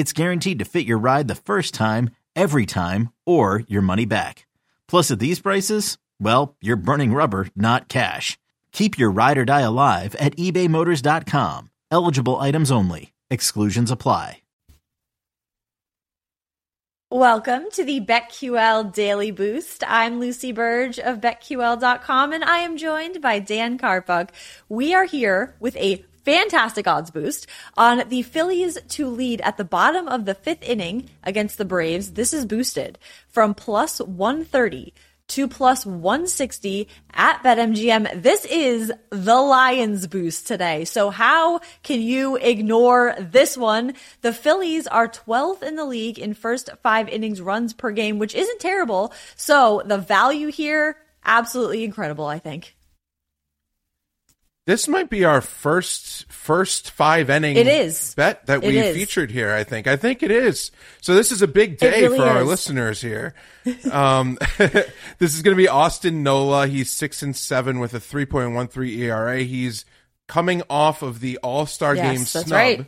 it's guaranteed to fit your ride the first time, every time, or your money back. Plus, at these prices, well, you're burning rubber, not cash. Keep your ride or die alive at ebaymotors.com. Eligible items only. Exclusions apply. Welcome to the BetQL Daily Boost. I'm Lucy Burdge of BetQL.com and I am joined by Dan Karpuk. We are here with a fantastic odds boost on the Phillies to lead at the bottom of the fifth inning against the Braves. This is boosted from plus 130 to plus 160 at BetMGM. This is the Lions boost today. So how can you ignore this one? The Phillies are 12th in the league in first five innings runs per game, which isn't terrible. So the value here, absolutely incredible, I think. This might be our first first five inning it is. bet that we featured here. I think. I think it is. So this is a big day really for is. our listeners here. um, this is going to be Austin Nola. He's six and seven with a three point one three ERA. He's coming off of the All Star yes, game snub. Right.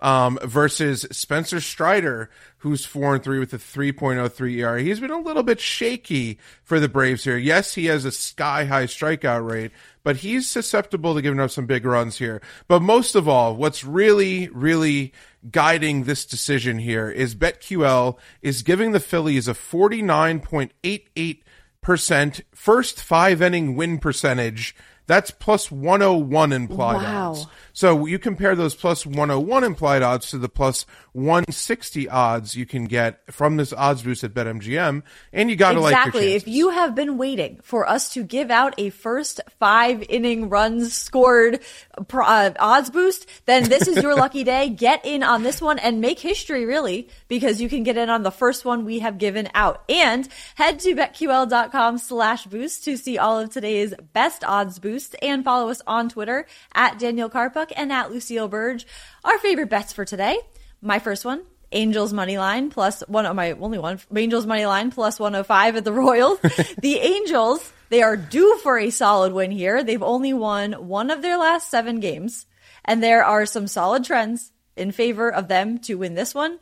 Um, versus Spencer Strider, who's four and three with a 3.03 ERA. He's been a little bit shaky for the Braves here. Yes, he has a sky high strikeout rate, but he's susceptible to giving up some big runs here. But most of all, what's really, really guiding this decision here is BetQL is giving the Phillies a 49.88% first five inning win percentage. That's plus 101 implied wow. odds. So you compare those plus 101 implied odds to the plus 160 odds you can get from this odds boost at BetMGM, and you got to like exactly. like If you have been waiting for us to give out a first five inning runs scored uh, odds boost, then this is your lucky day. Get in on this one and make history, really, because you can get in on the first one we have given out. And head to betql.com/slash boost to see all of today's best odds boosts, and follow us on Twitter at Daniel Karpuk and at Lucille Burdge. Our favorite bets for today. My first one, Angels money line plus one. Oh, my only one. Angels money line plus 105 at the Royals. the Angels, they are due for a solid win here. They've only won one of their last seven games. And there are some solid trends in favor of them to win this one.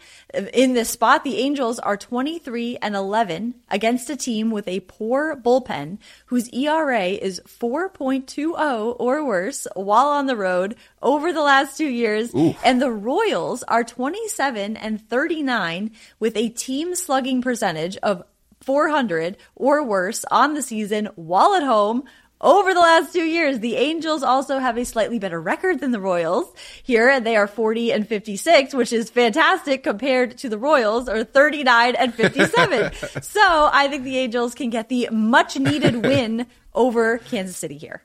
In this spot, the Angels are 23 and 11 against a team with a poor bullpen whose ERA is 4.20 or worse while on the road over the last two years. Ooh. And the Royals are 27 and 39 with a team slugging percentage of 400 or worse on the season while at home over the last two years. The Angels also have a slightly better record than the Royals here, and they are 40 and 56, which is fantastic compared to the Royals or 39 and 57. so I think the Angels can get the much needed win over Kansas City here.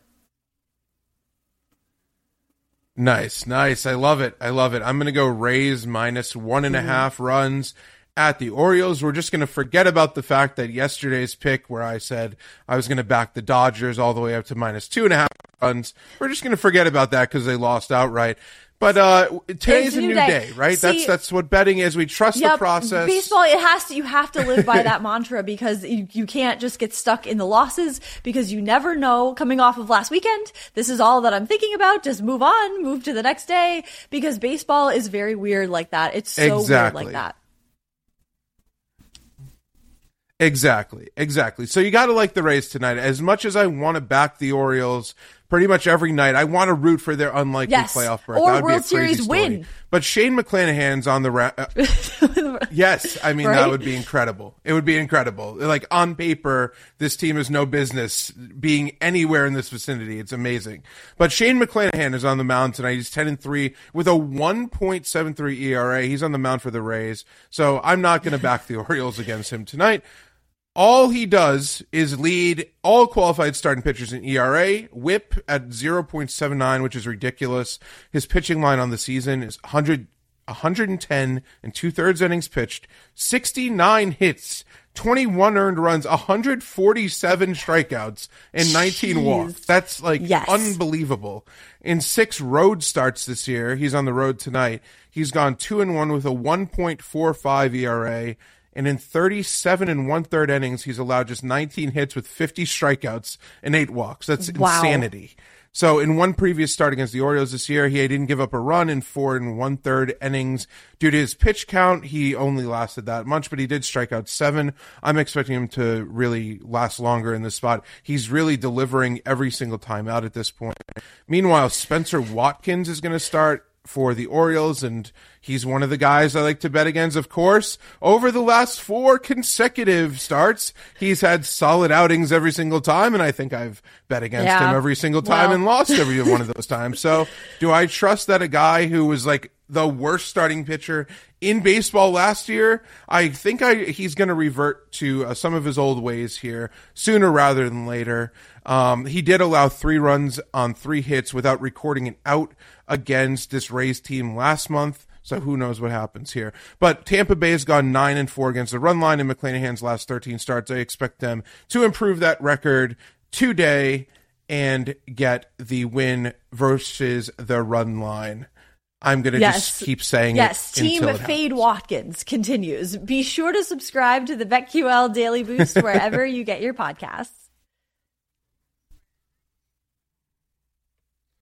Nice, nice. I love it. I love it. I'm going to go Rays minus one and a mm-hmm. half runs at the Orioles. We're just going to forget about the fact that yesterday's pick, where I said I was going to back the Dodgers all the way up to minus two and a half runs, we're just going to forget about that because they lost outright. But uh, today's a new, day. day, right? See, that's that's what betting is. We trust yep, the process. Baseball, it has to. You have to live by that mantra because you, you can't just get stuck in the losses because you never know. Coming off of last weekend, this is all that I'm thinking about. Just move on, move to the next day because baseball is very weird like that. It's so exactly. weird like that. Exactly, exactly. So you got to like the Rays tonight. As much as I want to back the Orioles pretty much every night. I want to root for their unlikely Yes. playoff berth. Or World be a Series story. win. But Shane McClanahan's on the ra- uh, yes, I mean that would be incredible. It would be incredible. Like on paper, this team has no business being anywhere in this vicinity. It's amazing. But Shane McClanahan is on the mound tonight. He's ten and three with a one point seven three ERA. He's on the mound for the Rays. So I'm not going to back the Orioles against him tonight. All he does is lead all qualified starting pitchers in ERA, whip at 0.79, which is ridiculous. His pitching line on the season is 100, 110 and two thirds innings pitched, 69 hits, 21 earned runs, 147 strikeouts, and 19 walks. That's like Yes. unbelievable. In six road starts this year, he's on the road tonight. He's gone two and one with a 1.45 ERA. And in 37 and one third innings, he's allowed just 19 hits with 50 strikeouts and eight walks. That's Wow. insanity. So in one previous start against the Orioles this year, he didn't give up a run in four and one third innings. Due to his pitch count, he only lasted that much, but he did strike out seven. I'm expecting him to really last longer in this spot. He's really delivering every single time out at this point. Meanwhile, Spenser Watkins is going to start for the Orioles, and he's one of the guys I like to bet against, of course. Over the last four consecutive starts, he's had solid outings every single time, and I think I've bet against Yeah. him every single time Well- and lost every one of those times. So, do I trust that a guy who was like the worst starting pitcher in baseball last year? I think I he's going to revert to uh, some of his old ways here sooner rather than later. Um, he did allow three runs on three hits without recording an out against this Rays team last month. So who knows what happens here? But Tampa Bay has gone nine and four against the run line in McClanahan's last 13 starts. I expect them to improve that record today and get the win versus the run line. I'm gonna Yes. just keep saying Yes, it Team until it Fade. Watkins continues. Be sure to subscribe to the BetQL Daily Boost wherever you get your podcasts.